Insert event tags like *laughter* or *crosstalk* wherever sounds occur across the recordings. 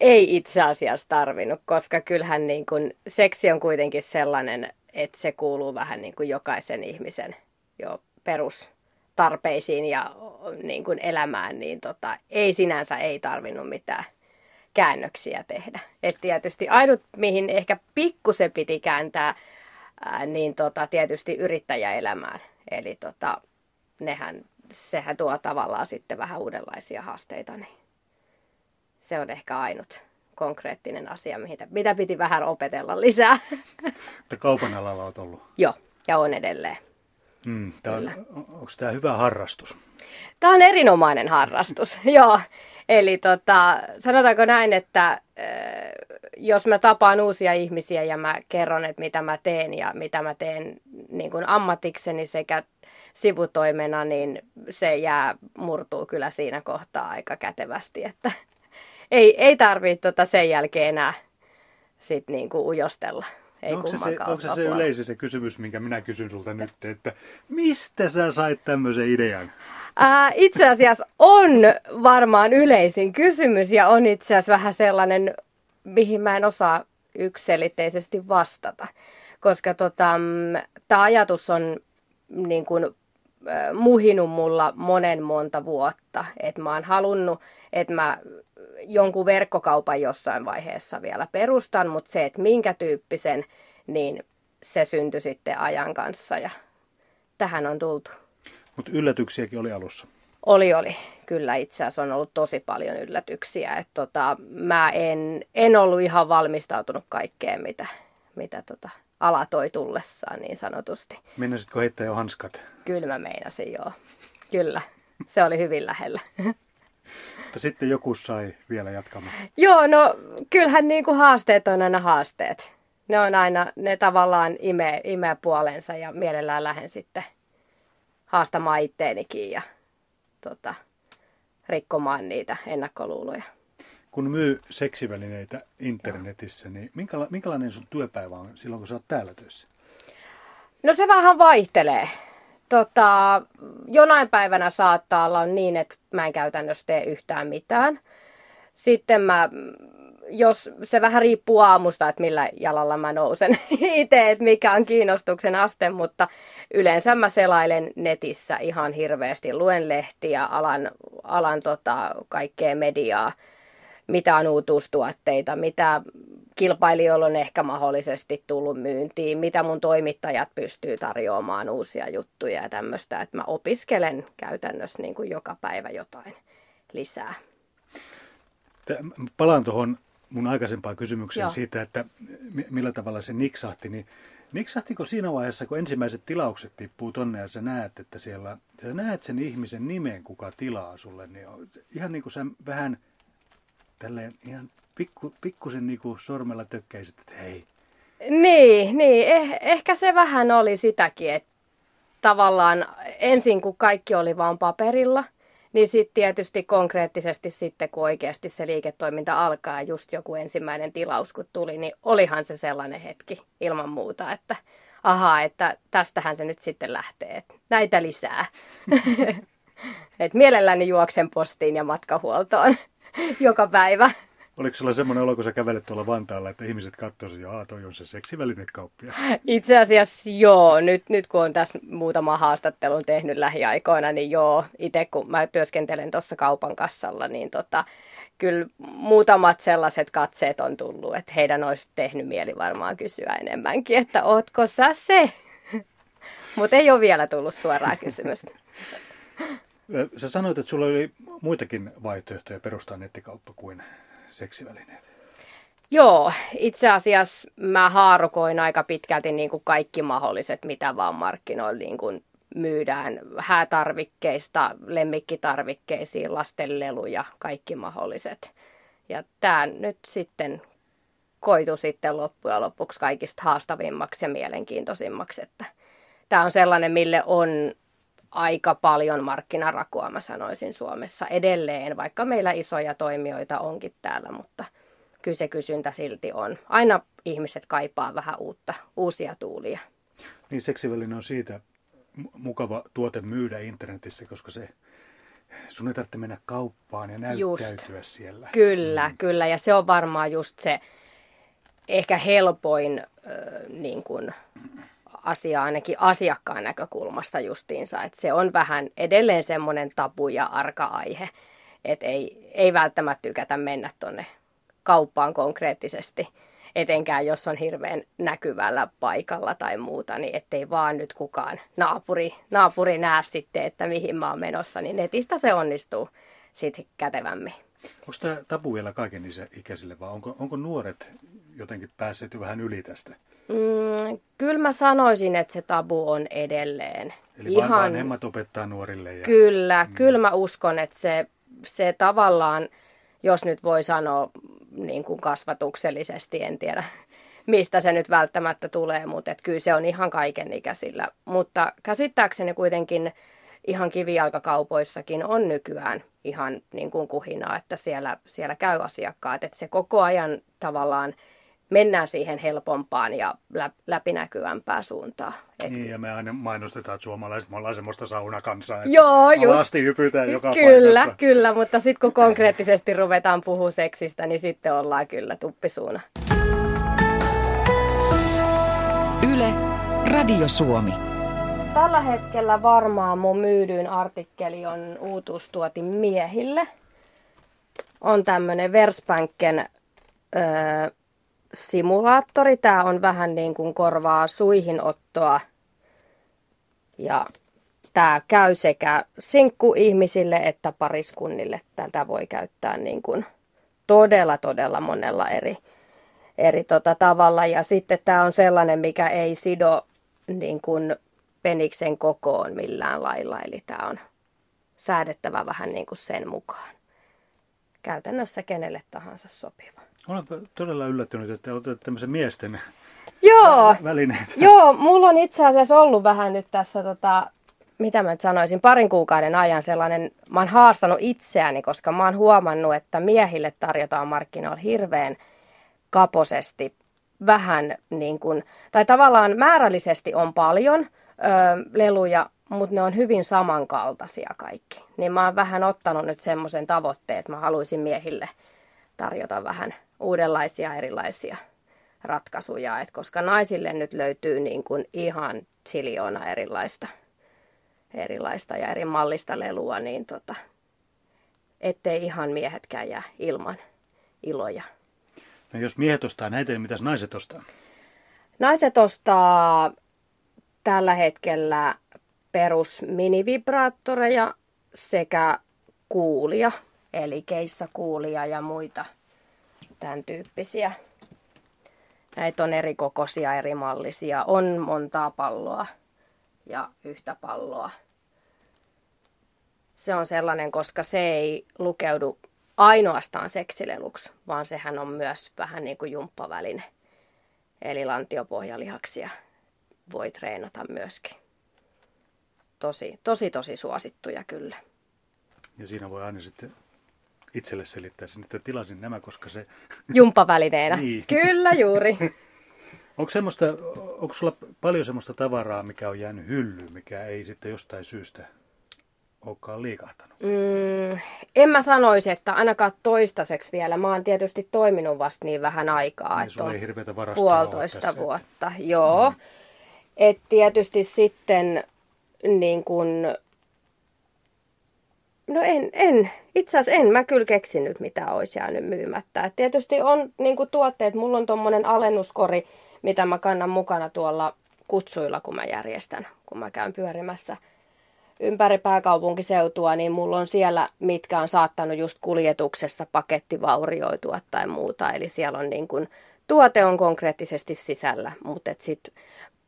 ei itse asiassa tarvinnut, koska kyllähän niin kuin, seksi on kuitenkin sellainen, että se kuuluu vähän niin kuin jokaisen ihmisen jo perustarpeisiin ja niin kuin elämään, niin tota, ei sinänsä ei tarvinnut mitään käännöksiä tehdä. Et tietysti ainut, mihin ehkä pikkusen piti kääntää, ää, niin tota, tietysti yrittäjäelämään. Eli tota, nehän, sehän tuo tavallaan sitten vähän uudenlaisia haasteita. Niin se on ehkä ainut konkreettinen asia, mitä, mitä piti vähän opetella lisää. *laughs* Mutta kaupan alalla olet ollut. Joo, ja on edelleen. Mm, tää on, onko tämä hyvä harrastus? Tämä on erinomainen harrastus, *laughs* joo. Eli tota, sanotaanko näin, että äh, jos mä tapaan uusia ihmisiä ja mä kerron, että mitä mä teen ja mitä mä teen niin kuin ammatikseni sekä sivutoimena, niin se jää, murtuu kyllä siinä kohtaa aika kätevästi, että ei, ei tarvitse tota sen jälkeen enää sit niin kuin ujostella. Ei no onko se, se, onko se, se yleisesti se kysymys, minkä minä kysyn sulta nyt, että mistä sä sait tämmöisen idean? Ää, itse asiassa on varmaan yleisin kysymys ja on itse asiassa vähän sellainen, mihin mä en osaa yksilitteisesti vastata. Koska tota, tämä ajatus on niin kuin, muhinut mulla monen monta vuotta. Että mä oon halunnut, että mä jonkun verkkokaupan jossain vaiheessa vielä perustan, mutta se, että minkä tyyppisen, niin se syntyi sitten ajan kanssa ja tähän on tultu. Mutta yllätyksiäkin oli alussa. Oli, oli. Kyllä itse asiassa on ollut tosi paljon yllätyksiä. Et tota, mä en, en ollut ihan valmistautunut kaikkeen, mitä, mitä tota, ala toi tullessaan niin sanotusti. Mennäisitkö heittää jo hanskat? Kyllä mä meinasin, joo. Kyllä. Se oli hyvin lähellä. Mutta sitten joku sai vielä jatkamaan. Joo, no kyllähän niin kuin haasteet on aina haasteet. Ne on aina, ne tavallaan imee, imee puolensa ja mielellään lähden sitten haastamaan itteenikin ja tota, rikkomaan niitä ennakkoluuloja. Kun myy seksivälineitä internetissä, niin minkäla- minkälainen sun työpäivä on silloin, kun sä oot täällä töissä? No se vähän vaihtelee. Tota, jonain päivänä saattaa olla niin, että mä en käytännössä tee yhtään mitään. Sitten mä jos se vähän riippuu aamusta, että millä jalalla mä nousen *laughs* itse, että mikä on kiinnostuksen aste, mutta yleensä mä selailen netissä ihan hirveästi, luen lehtiä, alan, alan tota, kaikkea mediaa, mitä on uutuustuotteita, mitä kilpailijoilla on ehkä mahdollisesti tullut myyntiin, mitä mun toimittajat pystyy tarjoamaan uusia juttuja ja tämmöistä, että mä opiskelen käytännössä niin kuin joka päivä jotain lisää. Palaan tuohon mun aikaisempaan kysymykseen Joo. siitä, että millä tavalla se niksahti, niin niksahtiko siinä vaiheessa, kun ensimmäiset tilaukset tippuu tonne ja sä näet, että siellä, sä näet sen ihmisen nimen, kuka tilaa sulle, niin ihan niin kuin sä vähän tälleen ihan pikku, pikkusen niin kuin sormella tökkäisit, että hei. Niin, niin eh, ehkä se vähän oli sitäkin, että tavallaan ensin kun kaikki oli vaan paperilla – niin sitten tietysti konkreettisesti sitten, kun oikeasti se liiketoiminta alkaa, just joku ensimmäinen tilaus kun tuli, niin olihan se sellainen hetki ilman muuta, että ahaa, että tästähän se nyt sitten lähtee, että näitä lisää. *laughs* *laughs* Et mielelläni juoksen postiin ja matkahuoltoon *laughs* joka päivä. Oliko sulla semmoinen olo, kun sä kävelet tuolla Vantaalla, että ihmiset katsoisivat, että toi on se seksivälinekauppias? *laughs* Itse asiassa joo. Nyt, nyt kun on tässä muutama haastattelun tehnyt lähiaikoina, niin joo. Itse kun mä työskentelen tuossa kaupan kassalla, niin tota, kyllä muutamat sellaiset katseet on tullut, että heidän olisi tehnyt mieli varmaan kysyä enemmänkin, että ootko sä se? *laughs* Mutta ei ole vielä tullut suoraa kysymystä. Sä sanoit, että sulla oli muitakin vaihtoehtoja perustaa nettikauppa kuin seksivälineet? Joo, itse asiassa mä haarukoin aika pitkälti niin kuin kaikki mahdolliset, mitä vaan markkinoilla niin kuin myydään häätarvikkeista, lemmikkitarvikkeisiin, lastenleluja, kaikki mahdolliset. Ja tämä nyt sitten koitu sitten loppujen lopuksi kaikista haastavimmaksi ja mielenkiintoisimmaksi, että tämä on sellainen, mille on aika paljon markkinarakoa, mä sanoisin Suomessa edelleen, vaikka meillä isoja toimijoita onkin täällä, mutta kyllä se kysyntä silti on. Aina ihmiset kaipaa vähän uutta, uusia tuulia. Niin seksiväline on siitä mukava tuote myydä internetissä, koska se, sun ei tarvitse mennä kauppaan ja näyttäytyä just. siellä. Kyllä, mm. kyllä. Ja se on varmaan just se ehkä helpoin äh, niin kuin, asia ainakin asiakkaan näkökulmasta justiinsa. Että se on vähän edelleen semmoinen tabu ja arka aihe, että ei, ei välttämättä tykätä mennä tuonne kauppaan konkreettisesti etenkään jos on hirveän näkyvällä paikalla tai muuta, niin ettei vaan nyt kukaan naapuri, naapuri näe sitten, että mihin mä oon menossa, niin netistä se onnistuu sitten kätevämmin. Onko tämä tabu vielä kaiken ikäisille vai onko, onko nuoret jotenkin päässeet vähän yli tästä? Mm, kyllä mä sanoisin, että se tabu on edelleen. Eli Ihan... vanhemmat opettaa nuorille. Ja... Kyllä, mm. kyllä mä uskon, että se, se tavallaan, jos nyt voi sanoa niin kuin kasvatuksellisesti, en tiedä *laughs* mistä se nyt välttämättä tulee, mutta et kyllä se on ihan kaiken ikäisillä. Mutta käsittääkseni kuitenkin ihan kivijalkakaupoissakin on nykyään ihan niin kuin kuhinaa, että siellä, siellä käy asiakkaat, että se koko ajan tavallaan mennään siihen helpompaan ja läpinäkyvämpään suuntaan. Et... Niin, ja me aina mainostetaan, että suomalaiset, me ollaan semmoista saunakansaa, että Joo, just. hypytään joka *laughs* Kyllä, paikassa. kyllä, mutta sitten kun konkreettisesti ruvetaan puhua seksistä, niin sitten ollaan kyllä tuppisuuna. Yle, Radio Suomi. Tällä hetkellä varmaan mun myydyin artikkeli on uutuustuoti miehille. On tämmönen Versbanken öö, simulaattori. Tämä on vähän niin kuin korvaa suihinottoa. Ja tämä käy sekä sinkkuihmisille että pariskunnille. Tätä voi käyttää niin kuin todella, todella monella eri, eri tota tavalla. Ja sitten tämä on sellainen, mikä ei sido niin kuin peniksen kokoon millään lailla. Eli tämä on säädettävä vähän niin kuin sen mukaan. Käytännössä kenelle tahansa sopiva. Olen todella yllättynyt, että olet tämmöisen miesten Joo, välineet. *laughs* Joo, mulla on itse asiassa ollut vähän nyt tässä, tota, mitä mä nyt sanoisin, parin kuukauden ajan sellainen, mä oon haastanut itseäni, koska mä oon huomannut, että miehille tarjotaan markkinoilla hirveän kaposesti vähän niin kuin, tai tavallaan määrällisesti on paljon ö, leluja, mutta ne on hyvin samankaltaisia kaikki. Niin mä oon vähän ottanut nyt semmoisen tavoitteen, että mä haluaisin miehille tarjota vähän uudenlaisia erilaisia ratkaisuja, Et koska naisille nyt löytyy niin kuin ihan siljoona erilaista, erilaista ja eri mallista lelua, niin tota, ettei ihan miehetkään jää ilman iloja. No jos miehet ostaa näitä, niin mitäs naiset ostaa? Naiset ostaa tällä hetkellä perus minivibraattoreja sekä kuulia, eli keissakuulia ja muita – tämän tyyppisiä. Näitä on eri kokoisia, eri mallisia. On montaa palloa ja yhtä palloa. Se on sellainen, koska se ei lukeudu ainoastaan seksileluksi, vaan sehän on myös vähän niin kuin jumppaväline. Eli lantiopohjalihaksia voi treenata myöskin. Tosi, tosi, tosi suosittuja kyllä. Ja siinä voi aina sitten itselle selittäisin, että tilasin nämä, koska se... Jumpavälineenä. *laughs* niin. Kyllä, juuri. *laughs* onko, semmoista, onko sulla paljon semmoista tavaraa, mikä on jäänyt hyllyyn, mikä ei sitten jostain syystä olekaan liikahtanut? Mm, en mä sanoisi, että ainakaan toistaiseksi vielä. Mä oon tietysti toiminut vasta niin vähän aikaa. Niin, sulla ei hirveätä Puolitoista vuotta, joo. Mm. Et tietysti sitten niin kun No en, en. Itse asiassa en mä kyllä keksinyt, mitä olisi jäänyt myymättä. Et tietysti on niin tuotteet, mulla on tuommoinen alennuskori, mitä mä kannan mukana tuolla kutsuilla, kun mä järjestän, kun mä käyn pyörimässä ympäri pääkaupunkiseutua, niin mulla on siellä, mitkä on saattanut just kuljetuksessa pakettivaurioitua tai muuta. Eli siellä on niin kuin, tuote on konkreettisesti sisällä, mutta sitten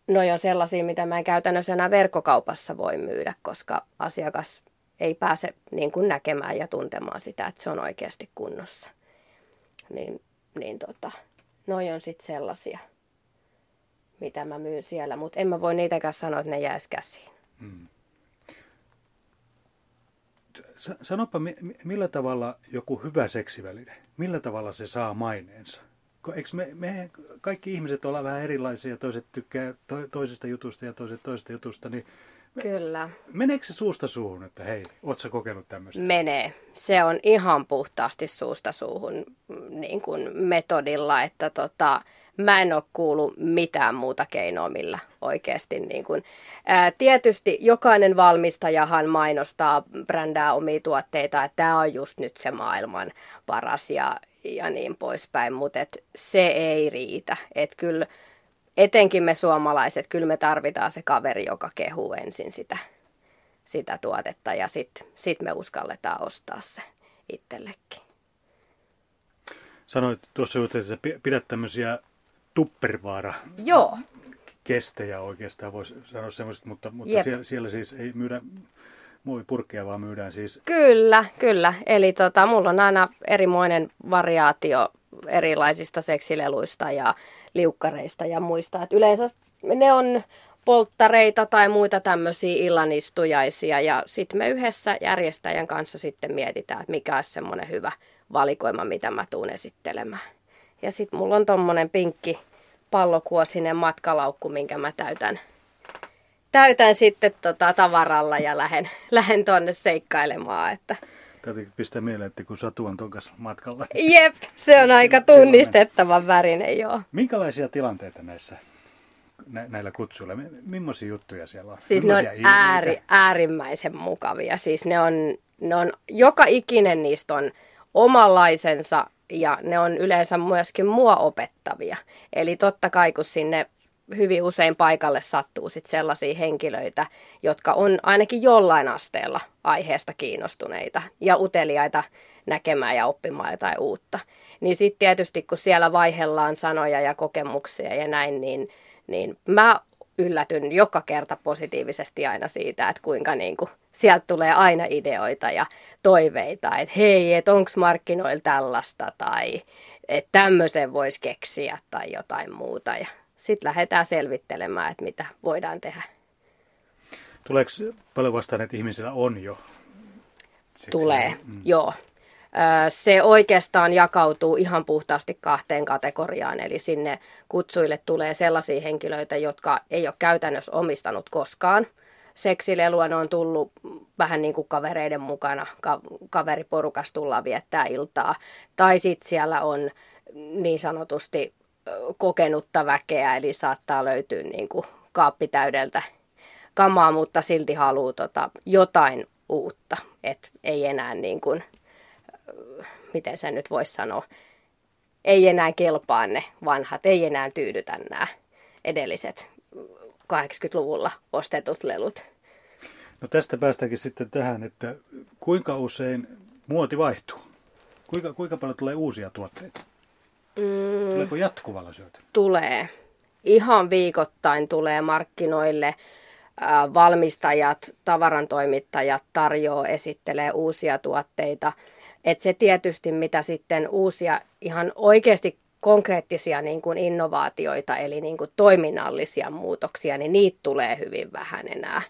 noi on sellaisia, mitä mä en käytännössä enää verkkokaupassa voi myydä, koska asiakas ei pääse niin kuin näkemään ja tuntemaan sitä, että se on oikeasti kunnossa. Niin, niin tota, noi on sitten sellaisia, mitä mä myyn siellä, mutta en mä voi niitäkään sanoa, että ne jäisi käsiin. Hmm. Sanopa, millä tavalla joku hyvä seksiväline, millä tavalla se saa maineensa? Eikö me, me kaikki ihmiset olla vähän erilaisia, toiset tykkää to, toisesta jutusta ja toiset toisesta jutusta, niin Kyllä. Meneekö se suusta suuhun, että hei, ootko kokenut tämmöistä? Menee. Se on ihan puhtaasti suusta suuhun mm, niin kuin metodilla, että tota, mä en ole kuullut mitään muuta keinoa, millä oikeasti. Niin kuin, ää, tietysti jokainen valmistajahan mainostaa, brändää omia tuotteita, että tämä on just nyt se maailman paras ja, ja niin poispäin, mutta et se ei riitä. Että kyllä etenkin me suomalaiset, kyllä me tarvitaan se kaveri, joka kehuu ensin sitä, sitä tuotetta ja sitten sit me uskalletaan ostaa se itsellekin. Sanoit tuossa että sä pidät tämmöisiä tuppervaara Joo. kestejä oikeastaan, voisi sanoa semmoiset, mutta, mutta siellä, siellä, siis ei myydä muovipurkkeja, vaan myydään siis... Kyllä, kyllä. Eli tota, mulla on aina erimoinen variaatio erilaisista seksileluista ja liukkareista ja muista. Et yleensä ne on polttareita tai muita tämmöisiä illanistujaisia ja sitten me yhdessä järjestäjän kanssa sitten mietitään, että mikä olisi semmoinen hyvä valikoima, mitä mä tuun esittelemään. Ja sitten mulla on tommonen pinkki pallokuosinen matkalaukku, minkä mä täytän, täytän sitten tota tavaralla ja lähden, lähden tonne seikkailemaan. Että Täytyy pistää mieleen, että kun Satu on tokas matkalla. Jep, se on aika tunnistettava värinen, joo. Minkälaisia tilanteita näissä nä- näillä kutsuilla? Millaisia juttuja siellä on? Siis ne on ääri, äärimmäisen mukavia. Siis ne on, ne on, joka ikinen niistä on omanlaisensa ja ne on yleensä myöskin mua opettavia. Eli totta kai kun sinne hyvin usein paikalle sattuu sit sellaisia henkilöitä, jotka on ainakin jollain asteella aiheesta kiinnostuneita ja uteliaita näkemään ja oppimaan jotain uutta. Niin sitten tietysti kun siellä vaihellaan sanoja ja kokemuksia ja näin, niin, niin mä yllätyn joka kerta positiivisesti aina siitä, että kuinka niin kuin, sieltä tulee aina ideoita ja toiveita, että hei, että onko markkinoilla tällaista tai että tämmöisen voisi keksiä tai jotain muuta. Ja sitten lähdetään selvittelemään, että mitä voidaan tehdä. Tuleeko paljon vastaan, että ihmisillä on jo? Tulee, mm. joo. Se oikeastaan jakautuu ihan puhtaasti kahteen kategoriaan, eli sinne kutsuille tulee sellaisia henkilöitä, jotka ei ole käytännössä omistanut koskaan. Seksilelua ne on tullut vähän niin kuin kavereiden mukana, ka- kaveriporukas tullaan viettää iltaa. Tai sitten siellä on niin sanotusti kokenutta väkeä, eli saattaa löytyä niin kuin kaappi täydeltä kamaa, mutta silti haluaa tota jotain uutta. Et ei enää niin kuin, miten sen nyt voisi sanoa, ei enää kelpaa ne vanhat, ei enää tyydytä nämä edelliset 80-luvulla ostetut lelut. No tästä päästäänkin sitten tähän, että kuinka usein muoti vaihtuu? Kuinka, kuinka paljon tulee uusia tuotteita? Mm, Tuleeko jatkuvalla syötöllä? Tulee. Ihan viikoittain tulee markkinoille valmistajat, tavarantoimittajat tarjoaa, esittelee uusia tuotteita. Et se tietysti, mitä sitten uusia ihan oikeasti konkreettisia niin kuin innovaatioita, eli niin kuin toiminnallisia muutoksia, niin niitä tulee hyvin vähän enää.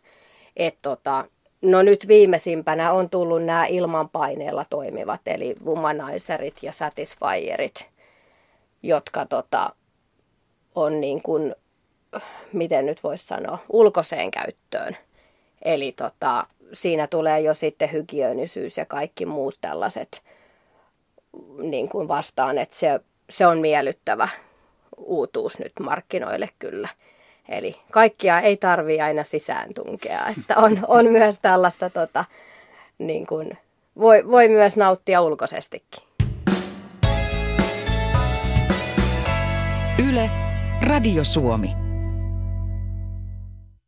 Et tota, no nyt viimeisimpänä on tullut nämä ilmanpaineella toimivat, eli womanizerit ja satisfierit, jotka tota, on niin kuin, miten nyt voisi sanoa, ulkoiseen käyttöön. Eli tota, siinä tulee jo sitten hygienisyys ja kaikki muut tällaiset niin kuin vastaan, että se, se on miellyttävä uutuus nyt markkinoille kyllä. Eli kaikkia ei tarvi aina sisään tunkea, että on, on myös tällaista, tota, niin kuin, voi, voi myös nauttia ulkoisestikin. Yle, Radio Suomi.